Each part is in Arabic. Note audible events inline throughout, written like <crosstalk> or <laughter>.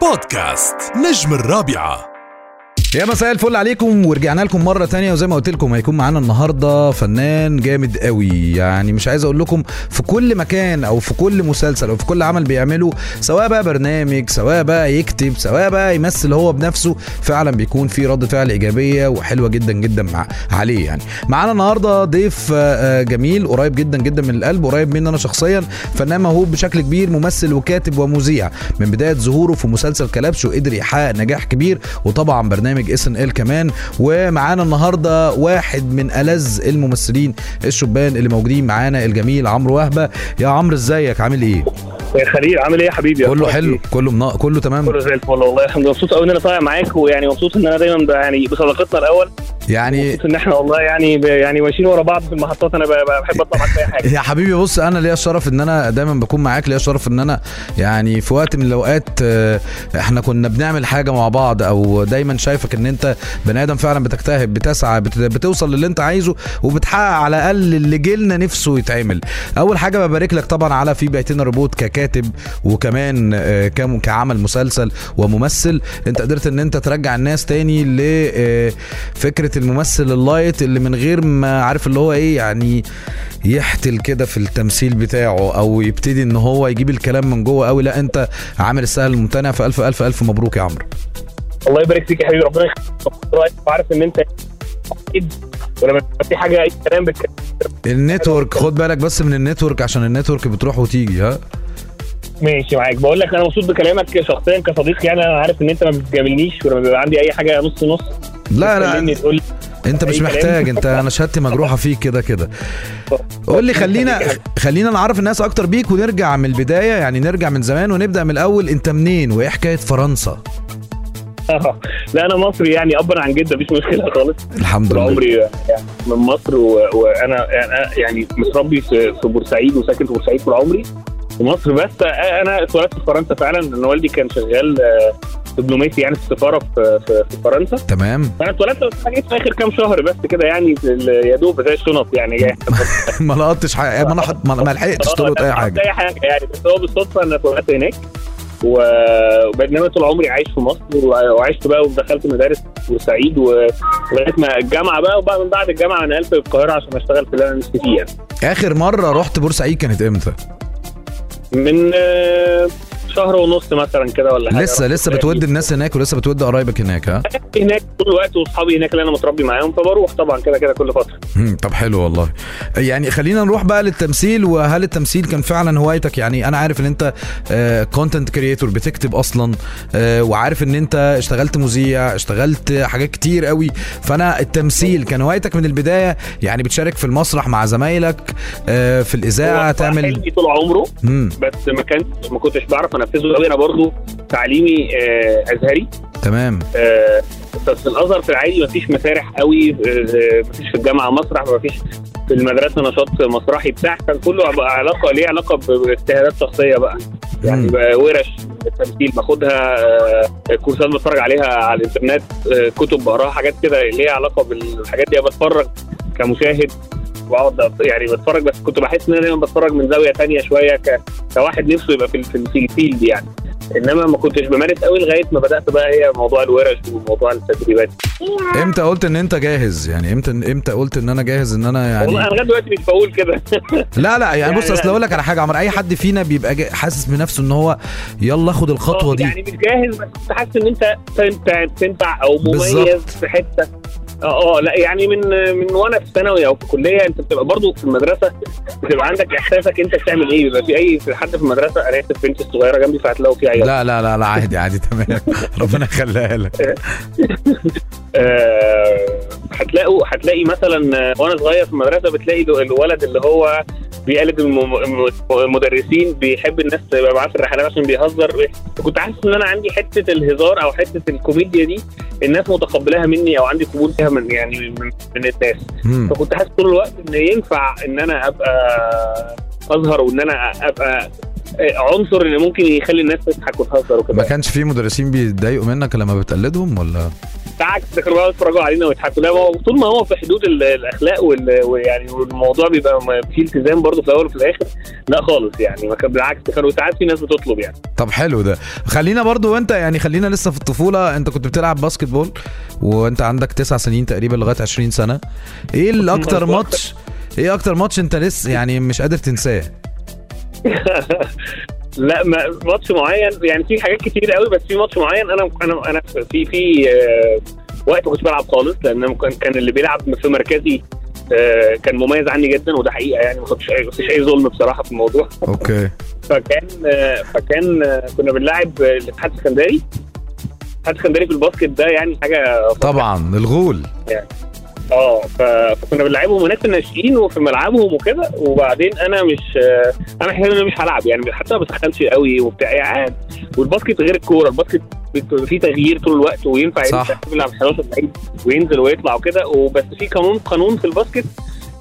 بودكاست نجم الرابعة. يا مساء الفل عليكم. ورجعنا لكم مرة تانية وزي ما قلت لكم هيكون معانا النهارده فنان جامد قوي. يعني مش عايز أقول لكم في كل مكان أو في كل مسلسل أو في كل عمل بيعمله سواء بقى برنامج سواء بقى يكتب سواء بقى يمثل هو بنفسه فعلا بيكون في رد فعل إيجابية وحلوة جدا جدا مع عليه يعني. معانا النهارده ضيف آه، جميل قريب جدا جدا من القلب قريب مني أنا شخصيا. فنان موهوب بشكل كبير ممثل وكاتب ومذيع. من بداية ظهوره في مسلسل كلبش وقدر يحقق نجاح كبير. وطبعا برنامج اس ان ال كمان ومعانا النهارده واحد من ألذ الممثلين الشبان اللي موجودين معانا الجميل عمرو وهبة. يا عمرو ازيك؟ عامل إيه؟ يا خليل عامل إيه يا حبيبي؟ كله حلو إيه؟ كله منا... كله تمام. كله زي الفل والله. الحمد لله مبسوط قوي إن أنا طالع معاك ويعني مبسوط إن أنا دايما يعني بصداقتنا الأول. يعني مبسوط إن إحنا والله يعني ب- يعني ماشيين ورا بعض في المحطات. أنا ب- بحب أطلع معاك في أي حاجة. <laughs> يا حبيبي بص أنا ليا الشرف إن أنا دايما بكون معاك ليا الشرف إن أنا يعني في وقت من الأوقات آه، إحنا كنا بنعمل حاجة مع بعض أو دايما شايفك إن أنت بني آدم فعلا بتجتهد بتسعى بت- بتوصل للي أنت عايزه وبتحقق على الأقل اللي جيلنا نفسه يتعمل. أول حاجة ببارك لك طبعا على في بيتنا روبوت ككاتب وكمان آه، كعمل مسلسل وممثل. انت قدرت ان انت ترجع الناس تاني لفكره الممثل اللايت اللي من غير ما عارف اللي هو إيه يعني يحتل كده في التمثيل بتاعه أو يبتدي ان هو يجيب الكلام من جوه قوي. لا انت عامل السهل الممتنع. فالف ألف ألف مبروك يا عمرو. الله يبارك فيك يا حبيبي. ربنا يخليك. وعارف ان انت ولما في حاجة أي كلام بتكلم. ال network خد بالك بس من ال network عشان ال network بتروح وتيجي ها؟ ماشي معاك. بقول لك أنا مبسوط بكلامك شخصيا كصديق. يعني أنا عارف إن أنت ما بتجاملنيش ولما بيبقى عندي أي حاجة نص نص لا لا تقول أنت مش. محتاج. أنت <laughs> أنا شهادتي مجروحة فيك كده كده. <laughs> قول لي خلينا خلينا نعرف الناس أكتر بيك ونرجع من البداية. يعني نرجع من زمان ونبدأ من الأول. أنت منين؟ وإيه حكاية فرنسا؟ آه. لا أنا مصري يعني ابا عن جد مفيش مشكلة خالص. الحمد لله. عمري يعني من مصر. وأنا يعني متربي في بورسعيد وساكن في بورسعيد طول عمري. في مصر بس. أنا اتولدت في فرنسا فعلا لأن والدي كان شغال آه، دبلوماسي يعني في السفارة في, في, فرنسا. تمام. فأنا اتولدت بس جيت في آخر كام شهر بس كده يعني يا دوب زي الشنط يعني. <laughs> <laughs> ما لقطتش حاجة. ما أنا ما لحقتش تلقط أي حاجة. أي حاجة يعني. بس هو بالصدفة أنا اتولدت هناك وبينما طول عمري عايش في مصر وعشت بقى ودخلت مدارس بورسعيد ولغايه ما الجامعة بقى وبقى من بعد الجامعة نقلت القاهره عشان أشتغل في اللي أنا نفسي فيه يعني. آخر مرة رحت بورسعيد كانت إمتى؟ من آه، شهر ونص مثلا كده ولا حاجة. لسه لسه بتودي الناس هناك ولسه بتودي قرايبك هناك ها؟ هناك طول الوقت واصحابي هناك اللي أنا متربي معاهم فبروح طبعا كده كده كل فترة. طب حلو والله. يعني خلينا نروح بقى للتمثيل وهل التمثيل كان فعلا هوايتك؟ يعني أنا عارف إن أنت content creator بتكتب أصلا آه، وعارف إن أنت اشتغلت مذيع اشتغلت حاجات كتير قوي. فأنا التمثيل كان هوايتك من البداية؟ يعني بتشارك في المسرح مع زمايلك آه، في الإذاعة تعمل طول عمره مم. بس ما كان ما كنتش بعرف انفذه قوي. أنا برضو تعليمي آه، أزهري. تمام. آه، بس في الأزهر في العادي مفيش مسارح قوي آه، مفيش في الجامعة مسرح مفيش في المدرسة نشاط مسرحي بتاع. كان كله علاقة ليه علاقة باجتهادات شخصية بقى. يعني. بقى ورش تمثيل باخدها كورسات بتفرج عليها على الإنترنت كتب بقراها حاجات كده ليها علاقة بالحاجات دي. بتفرج كمشاهد واقعد يعني بتفرج بس كنت بحس إن أنا دايما بتفرج من زاوية تانية شوية. كواحد نفسه يبقى في الفيلد يعني إنما ما كنتش بمارس قوي لغاية ما بدأت بقى هي موضوع الورش وموضوع التدريبات. إمتى قلت إن أنت جاهز؟ يعني إمتى إمتى قلت إن أنا جاهز إن أنا والله أنا يعني لغاية دلوقتي مش بقول كده. <laughs> لا لا يعني بص يعني أصل لا. أقول لك على حاجة عمر أي حد فينا بيبقى حاسس بنفسه إن هو يلا خد الخطوة آه، دي. يعني مش جاهز بس حاسس إن أنت تنفع تنفع أو مميز بالظبط. في حتة. آه آه لا يعني من من وأنا في ثانوي أو في كلية أنت بتبقى برضو في المدرسة بتبقى عندك إحساسك أنت بتعمل إيه؟ بيبقى في اي في حد في المدرسة أنا آسف بنتي الصغيره جنبي فهتلاقوا في عيال لا لا لا لا عادي عادي تمام. <laughs> ربنا يخليها لك. آه، هتلاقوا هتلاقي مثلا وأنا صغير في المدرسة بتلاقي ال- الولد اللي هو بيقلد الم- الم- المدرسين بيحب الناس تبقى معاه في الرحلات عشان بيهزر. كنت حاسس إن أنا عندي حتة الهزار أو حتة الكوميديا دي الناس متقبلاها مني أو عندي قبول فيها من يعني من, من الناس. فكنت حاسس طول الوقت إن ينفع إن أنا أبقى اظهر وإن أنا أبقى عنصر ان ممكن يخلي الناس تضحك وتهزر ما وكده كانش في مدرسين بيتضايقوا منك لما بتقلدهم ولا؟ بالعكس ده كانوا بيقعدوا يتفرجوا علينا ويضحكوا. لا هو طول ما هو في حدود ال- الأخلاق وال- ويعني والموضوع بيبقى فيه التزام برضه في الأول وفي الآخر لا خالص يعني. ما كان بالعكس كانوا ساعات في ناس بتطلب يعني. طب حلو ده. خلينا برضو وانت يعني خلينا لسه في الطفولة. انت كنت بتلعب basketball وانت عندك تسع سنين تقريبا لغاية 20 سنة. إيه اللي أكتر مظبوط. <laughs> ماتش إيه أكتر ماتش انت لسه يعني مش قادر تنساه؟ <laughs> لا ما ماتش معين يعني في حاجات كتير قوي بس في ماتش معين أنا أنا أنا في في آه، وقت ما كنتش بلعب خالص لأن كان كان اللي بيلعب في مركزي آه، كان مميز عني جدا وده حقيقة يعني ما كنتش ما فيش أي ظلم بصراحة في الموضوع. okay. <laughs> فكان آه، فكان كنا بنلاعب الاتحاد السكندري. الاتحاد السكندري في ال basket ده يعني حاجة طبعا الغول. آه فكنا بنلعبهم هناك في الناشئين وفي ملعبهم وكده وبعدين أنا مش أنا حاسس ان أنا مش هلعب يعني حتى ما بسخنش قوي وبتاع يعني وال basket غير الكورة ال basket فيه تغيير طول الوقت وينفع يلعب 11 لعيب وينزل ويطلع وكده. وبس في قانون قانون في ال basket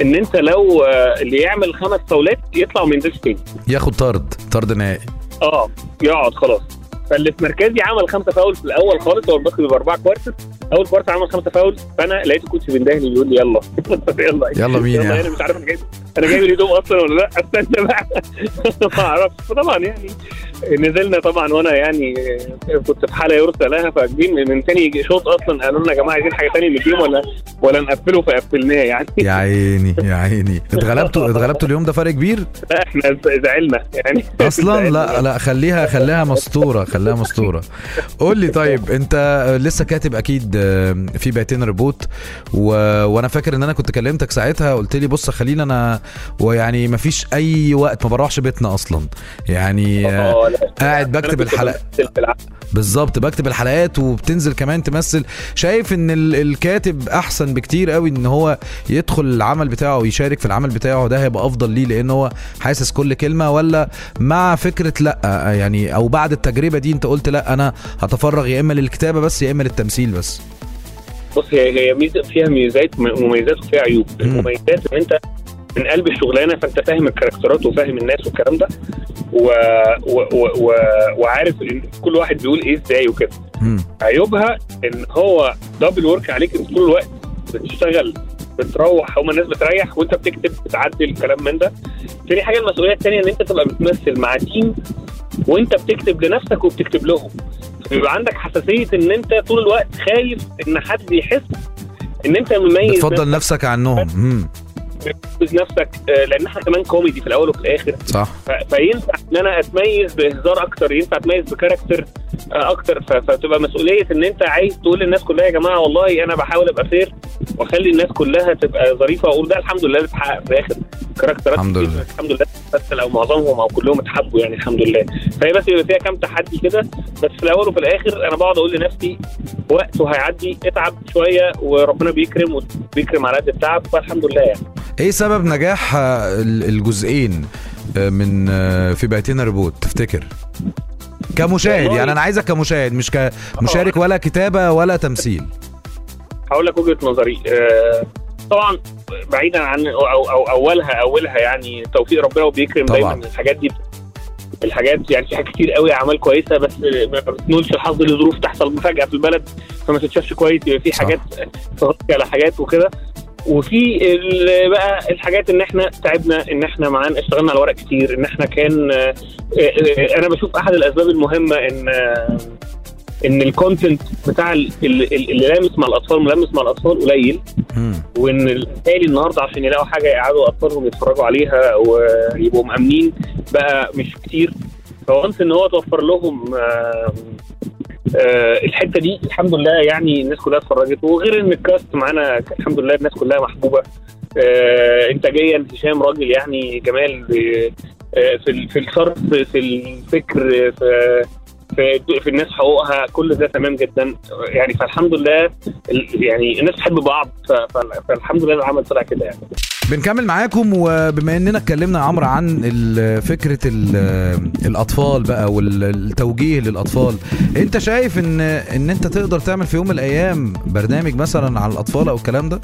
إن أنت لو اللي يعمل خمس فاولات يطلع وما ينزلش تاني. ياخد طرد طرد نهائي. آه يقعد خلاص. فاللي في مركزي عمل خمسة فاول في الأول خالص هو ال basket بيبقى أربعة quarter. أول quarter عمل خمسة فاول فأنا لقيت ال coach بيندهني بيقول لي يلا. <laughs> يلا. يلا مين يلا؟ أنا مش عارف أنا جايب أنا جايب الهدوم أصلا ولا لأ؟ استنى بقى. <laughs> ما أعرفش. فطبعا يعني نزلنا طبعا وأنا يعني كنت في حالة يرثى لها فجايين من تاني شوط أصلا قالوا لنا يا جماعة عايزين حاجة تانية نديهم ولا ولا نقفله؟ فقفلناه يعني. يا عيني يا عيني. اتغلبتوا <laughs> اتغلبتوا اليوم ده فرق كبير؟ لا إحنا زعلنا يعني. أصلا؟ لا لا خليها خليها مستورة خليها <laughs> مستورة قول لي طيب انت لسه كاتب أكيد آه، في بيتين ريبوت و... وأنا فاكر ان أنا كنت كلمتك ساعتها قلت لي بص خلينا أنا ويعني مفيش اي وقت ما بروحش بيتنا أصلا يعني آه، لا. قاعد بكتب الحلقة. بالظبط بكتب الحلقات وبتنزل كمان تمثل. شايف إن ال- الكاتب أحسن بكتير قوي إن هو يدخل العمل بتاعه ويشارك في العمل بتاعه ده هيبقى أفضل ليه لأن هو حاسس كل كلمة ولا مع فكرة لأ يعني أو بعد التجربة دي أنت قلت لأ أنا هتفرغ يا إما للكتابة بس يا إما للتمثيل بس. بص هي هي ميزه فيها ميزات مميزات وفيها عيوب. مم. المميزات إن أنت من قلب الشغلانه فأنت فاهم الكاركترات وفاهم الناس والكلام ده. و... و... و... و... وعارف إن كل واحد بيقول إيه إزاي وكده. عيوبها إن هو double work عليك انت طول الوقت بتشتغل بتروح هما الناس بتريح وأنت بتكتب بتعدل كلام من ده. تاني حاجة المسؤولية الثانية إن أنت تبقى بتمثل مع team وأنت بتكتب لنفسك وبتكتب لهم. بيبقى عندك حساسية إن أنت طول الوقت خايف إن حد يحس إن أنت مميز بتفضل نفسك. عنهم. مم. نفسك آه، لأن إحنا كمان كوميدي في الأول وفي الآخر. صح. فينفع إن أنا أتميز بهزار أكتر ينفع أتميز ب character آه، أكتر. فتبقى مسؤولية إن أنت عايز تقول للناس كلها يا جماعة والله أنا بحاول أبقى فير وأخلي الناس كلها تبقى ظريفة وأقول ده الحمد لله بتحقق في الآخر. كاركترات الحمد لله. الحمد لله. بس لو معظمهم أو كلهم اتحبوا يعني الحمد لله. فهي بس بيبقى فيها كام تحدي كده. بس في الأول وفي الآخر أنا بقعد أقول لنفسي وقته هيعدي اتعب شوية وربنا بيكرم وبيكرم على قد التعب فالحمد لله يعني. إيه سبب نجاح آه، ال- الجزئين آه، من آه، في بيتين ريبوت؟ تفتكر؟ كمشاهد يعني أنا عايزك كمشاهد مش كمشارك ولا كتابة ولا تمثيل. هقول لك وجهة نظري طبعا بعيدا عن أو, أو, أو أولها أولها يعني توفيق ربنا وبيكرم. دايما الحاجات دي. الحاجات يعني في حاجات كتير قوي أعمال كويسة بس ما بتنولش الحظ لظروف تحصل فجاه في البلد فما تتشافش كويس يبقى في. حاجات تغطي على حاجات وكده. وفي بقى الحاجات إن إحنا تعبنا إن إحنا معانا اشتغلنا على ورق كتير إن إحنا كان آه، آه، أنا بشوف أحد الأسباب المهمة إن آه، إن ال content بتاع ال- ال- اللي لامس مع الأطفال ملامس مع الأطفال قليل. وإن الاهالي النهارده عشان يلاقوا حاجة يقعدوا أطفالهم يتفرجوا عليها ويبقوا مأمنين بقى مش كتير ف once إن هو توفر لهم آه، الحتة دي الحمد لله يعني الناس كلها اتفرجت. وغير إن ال cast معانا الحمد لله الناس كلها محبوبة. آه، انتاجيا هشام راجل يعني جمال آه، في في الصرف في الفكر في في, في الناس حقوقها كل ده تمام جدا. يعني فالحمد لله يعني الناس تحب بعض فالحمد لله العمل طلع كده يعني. بنكمل معاكم وبما إننا اتكلمنا يا عمرو عن فكرة ال- الأطفال بقى والتوجيه للأطفال. أنت شايف ان إن أنت تقدر تعمل في يوم من الأيام برنامج مثلا على الأطفال أو الكلام ده؟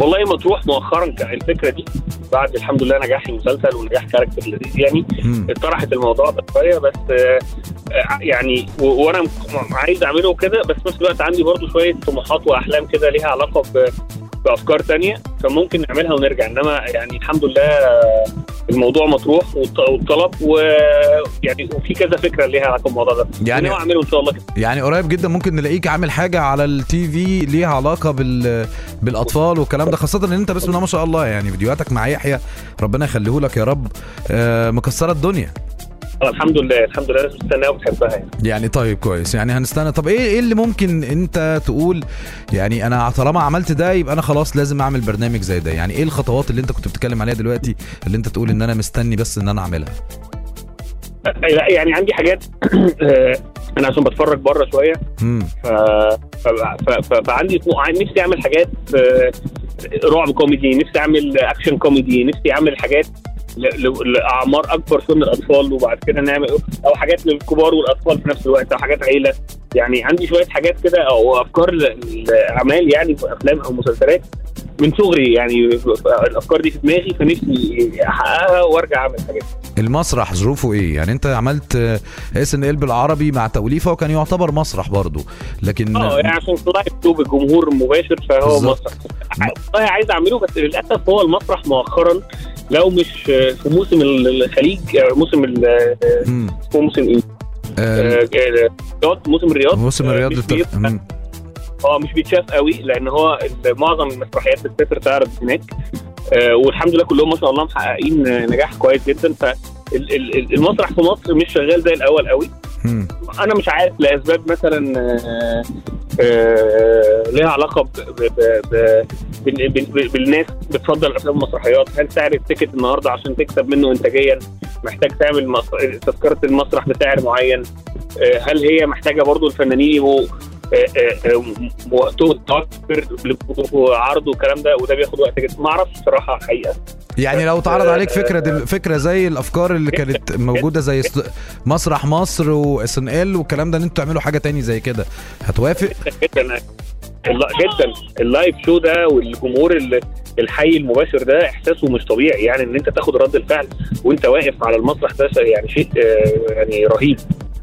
والله مطروح مؤخرا الفكرة دي بعد الحمد لله نجاح المسلسل ونجاح كاركتر لذيذ يعني. اتطرحت الموضوع ده شوية بس آه، آه، يعني وأنا عايز أعمله كده بس في نفس الوقت عندي برضو شوية طموحات وأحلام كده ليها علاقة بأفكار تانية فممكن نعملها ونرجع. إنما يعني الحمد لله الموضوع مطروح والط- والطلب ويعني وفي كذا فكرة ليها علاقة بالموضوع ده. يعني- أعمله إن شاء الله كده. يعني قريب جدا ممكن نلاقيك عامل حاجة على التي في ليها علاقة بال بالأطفال والكلام ده خاصة إن أنت بسم الله ما شاء الله يعني فيديوهاتك مع يحيى ربنا يخليه لك يا رب آه، مكسرة الدنيا. الحمد لله الحمد لله الناس بتستناها وبتحبها يعني. يعني طيب كويس. يعني هنستنى. طب إيه إيه اللي ممكن أنت تقول؟ يعني أنا طالما عملت ده يبقى أنا خلاص لازم أعمل برنامج زي ده. يعني إيه الخطوات اللي أنت كنت بتتكلم عليها دلوقتي اللي أنت تقول إن أنا مستني بس إن أنا أعملها؟ لا يعني عندي حاجات. <clears throat> آه، أنا عشان بتفرج بره شوية. ف... فعندي نفسي أعمل حاجات آه، رعب كوميدي نفسي أعمل أكشن كوميدي نفسي أعمل حاجات. لأعمار أكبر من الأطفال وبعد كده نعمل أو حاجات للكبار والأطفال في نفس الوقت أو حاجات عيلة. يعني عندي شوية حاجات كده أو أفكار لأعمال يعني في أفلام أو مسلسلات من صغري. يعني الأفكار دي في دماغي فنفسي أحققها وأرجع أعمل حاجات. المسرح ظروفه إيه؟ يعني أنت عملت إس إن إل بالعربي مع توليفة وكان يعتبر مسرح برضو لكن آه يعني عشان طلع يكتب الجمهور مباشر فهو بالظبط. مسرح. والله عايز أعمله بس للأسف هو المسرح مؤخرا. لو مش في موسم الخليج آه، موسم. اسمه موسم إيه؟ آه، آه، آه، الرياض موسم الرياض موسم آه، الرياض. آه مش بيتشاف قوي لأن هو معظم المسرحيات بتسافر تعرض هناك والحمد لله كلهم ما شاء الله محققين نجاح كويس جدا فالمسرح في مصر مش شغال زي الأول قوي. أنا مش عارف لأسباب مثلا ليها علاقة ب بالناس بتفضل الأفلام والمسرحيات هل سعر التيكت النهارده عشان تكسب منه انتاجيا؟ محتاج تعمل تذكرة المسرح بسعر معين. آه، هل هي محتاجة برضو الفنانين يبقوا آه، آه، وقتهم متوفر وعرض والكلام ده وده بياخد وقت جدا؟ ما أعرفش صراحة حقيقة. يعني لو اتعرض عليك فكرة دل... فكرة زي الأفكار اللي كانت موجودة زي مسرح مصر واس إن إل والكلام ده إن أنتوا تعملوا حاجة تاني زي كده هتوافق؟ جدا. جدا. اللايف شو ده والجمهور ال- الحي المباشر ده إحساسه مش طبيعي. يعني إن أنت تاخد رد الفعل وأنت واقف على المسرح ده يعني شيء آه، يعني رهيب.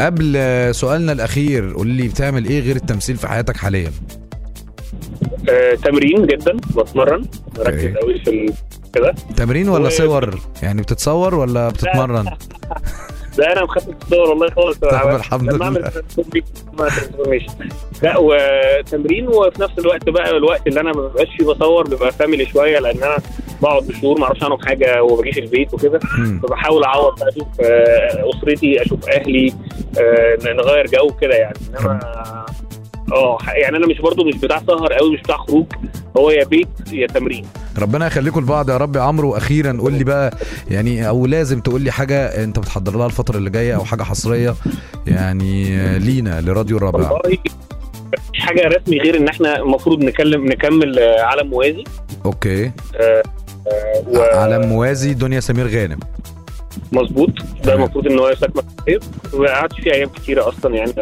قبل سؤالنا الأخير قول لي بتعمل إيه غير التمثيل في حياتك حاليا؟ آه، تمرين جدا بتمرن. مركز قوي في كده. تمرين ولا و- صور؟ يعني بتتصور ولا بتتمرن؟ <laughs> ده أنا مخفف الصور والله خالص الحمد لما اعمل ما transformation. لا وتمرين وفي نفس الوقت بقى الوقت اللي أنا ما ببقاش فيه بصور بيبقى فاميلي شوية لأن أنا بقعد بشهور ما أعرفش عنهم حاجة وما بجيش البيت وكده. فبحاول أعوض بقى أشوف آه، أسرتي أشوف أهلي آه، نغير جو كده يعني إنما آه يعني أنا مش برضو مش بتاع سهر قوي مش بتاع خروج هو يا بيت يا تمرين. ربنا يخليكم لبعض يا رب. يا عمرو وأخيرا قول لي بقى يعني أو لازم تقول لي حاجة أنت بتحضر لها الفترة اللي جاية أو حاجة حصرية يعني آه، لينا لراديو الرابع. والله مفيش حاجة رسمي غير إن إحنا المفروض نكلم نكمل آه، عالم موازي. okay. آه، و- عالم موازي دنيا سمير غانم. مظبوط. ده. المفروض إن هو خير ما قعدش فيه أيام كتيرة أصلا يعني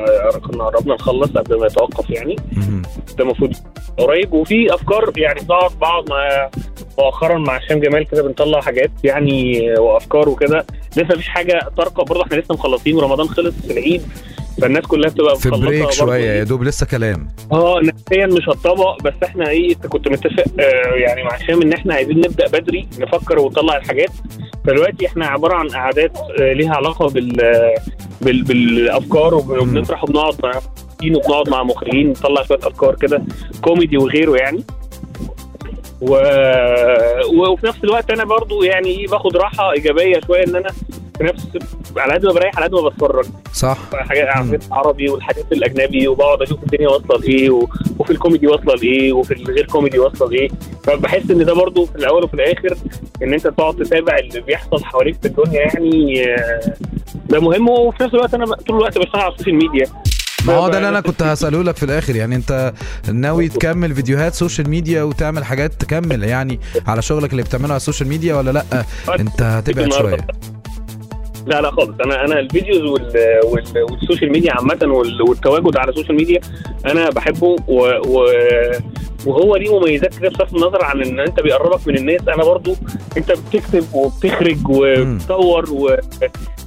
كنا قربنا نخلص قبل ما يتوقف يعني. ده المفروض قريب. وفي أفكار يعني بقعد بقعد مع مؤخرا مع هشام جمال كده بنطلع حاجات يعني وأفكار وكده. لسه مفيش حاجة طارقة. برضه إحنا لسه مخلصين. ورمضان خلص في العيد. فالناس كلها بتبقى في break شوية يا. دوب لسه كلام. آه نفسيا مش هتطبق بس إحنا إيه انت كنت متفق آه يعني مع هشام ان إحنا عايزين نبدأ بدري نفكر ونطلع الحاجات. فدلوقتي إحنا عبارة عن قعدات آه ليها علاقة بال بال بالأفكار وب- وبنطرح وبنقعد مع مخرجين وبنقعد مع مخرجين نطلع شوية أفكار كده كوميدي وغيره يعني. و... و- وفي نفس الوقت أنا برضو يعني إيه باخد راحة إيجابية شوية إن أنا في نفس على قد ما بريح على قد ما بتفرج. صح. حاجات عربي والحاجات الأجنبي وبقعد أشوف الدنيا واصلة لإيه و- وفي الكوميدي واصلة لإيه وفي الغير كوميدي واصلة لإيه. فبحس إن ده برضو في الأول وفي الآخر إن أنت تقعد تتابع اللي بيحصل حواليك في الدنيا يعني آه، ده مهم. وفي نفس الوقت أنا طول الوقت بشتغل على ال social media. ما هو ده اللي أنا كنت هسأله لك في الآخر. يعني أنت ناوي تكمل فيديوهات social media وتعمل حاجات تكمل يعني على شغلك اللي بتعمله على ال social media ولا لأ؟ أنت هتبعد شوية. لا لا خالص. أنا أنا ال videos وال وال وال social media عامة وال- والتواجد على ال social media أنا بحبه و و وهو ليه مميزات كده بصرف النظر عن إن أنت بيقربك من الناس. أنا برضو أنت بتكتب وبتخرج وبتصور و...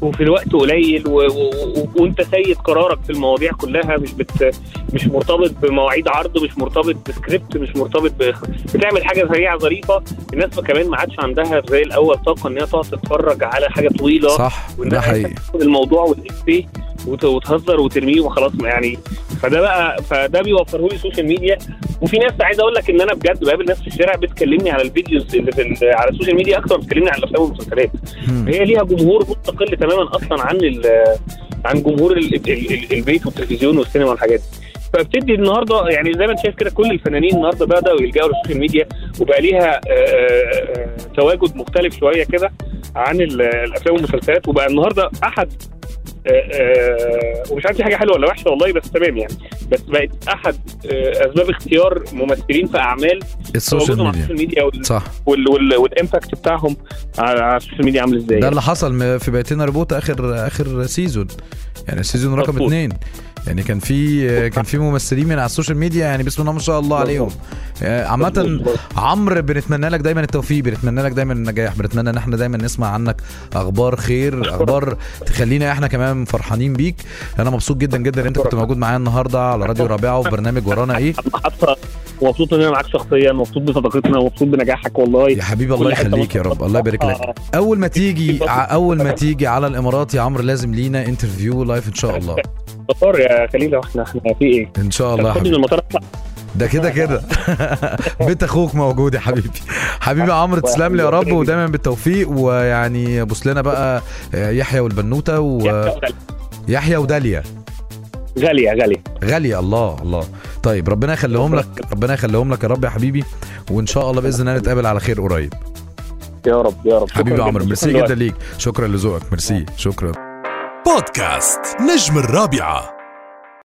وفي الوقت قليل و... و... وأنت سيد قرارك في المواضيع كلها مش بت... مش مرتبط بمواعيد عرض مش مرتبط بسكريبت مش مرتبط ب... بتعمل حاجة سريعة ظريفة. الناس كمان ما عادش عندها زي الأول طاقة إن هي تقعد تتفرج على حاجة طويلة صح ده حقيقي. الموضوع والإفيه وتهزر وترميه وخلاص. يعني فده بقى فده بيوفره لي ال social media وفي ناس عايز أقول لك إن أنا بجد بقابل ناس في الشارع بتكلمني على ال videos اللي في على ال social media أكتر ما بتكلمني على الأفلام والمسلسلات. هي ليها جمهور مستقل تماما أصلا عن عن جمهور ال- ال- ال- البيت والتلفزيون والسينما والحاجات دي. فبتدي النهارده يعني زي ما أنت شايف كده كل الفنانين النهارده بدأوا يلجأوا لل social media وبقى ليها آه، آه، آه، تواجد مختلف شوية كده عن ال- الأفلام والمسلسلات. وبقى النهارده أحد ومش عارف دي حاجة حلوة ولا وحشة والله بس تمام يعني. بس بقت أحد آه، أسباب اختيار ممثلين في أعمال ال social media ال social media وال- صح. وال- وال- وال impact بتاعهم على ال social media عامل إزاي ده اللي حصل في بيتنا روبوت اخر آخر season يعني ال season رقم. اثنين يعني كان في كان في ممثلين من على ال social media يعني بسم الله ما شاء الله عليهم. آه، عامة عمرو بنتمنى لك دايما التوفيق بنتمنى لك دايما النجاح بنتمنى إن إحنا دايما نسمع عنك أخبار خير أخبار <laughs> تخلينا إحنا كمان فرحانين بيك. أنا مبسوط جدا جدا إن أنت كنت موجود معايا النهارده على راديو الرابعة <laughs> وفي برنامج ورانا إيه؟ حتى ومبسوط إن أنا معاك شخصيا مبسوط بصداقتنا ومبسوط بنجاحك والله. يا حبيبي الله يخليك يا رب. الله يبارك لك. أول ما تيجي <laughs> أول ما تيجي على الإمارات يا عمرو لازم لينا interview live إن شاء الله. <laughs> مطار يا خليل إحنا إحنا في إيه؟ إن شاء الله يا حبيبي. المطار. ده كده كده. <laughs> بيت أخوك موجود يا حبيبي. حبيبي عمرو تسلم لي يا رب ودايما بالتوفيق. ويعني بوس لنا بقى يحيى والبنوتة ويحيى وداليا. غالية غالية. غالية الله الله. طيب ربنا يخليهم لك ربنا يخليهم لك يا رب يا حبيبي. وإن شاء الله بإذن الله نتقابل على خير قريب. يا رب يا رب. حبيبي عمرو. ميرسي شكراً جدا ليك. شكرا لذوقك ميرسي. شكرا. بودكاست نجم الرابعة.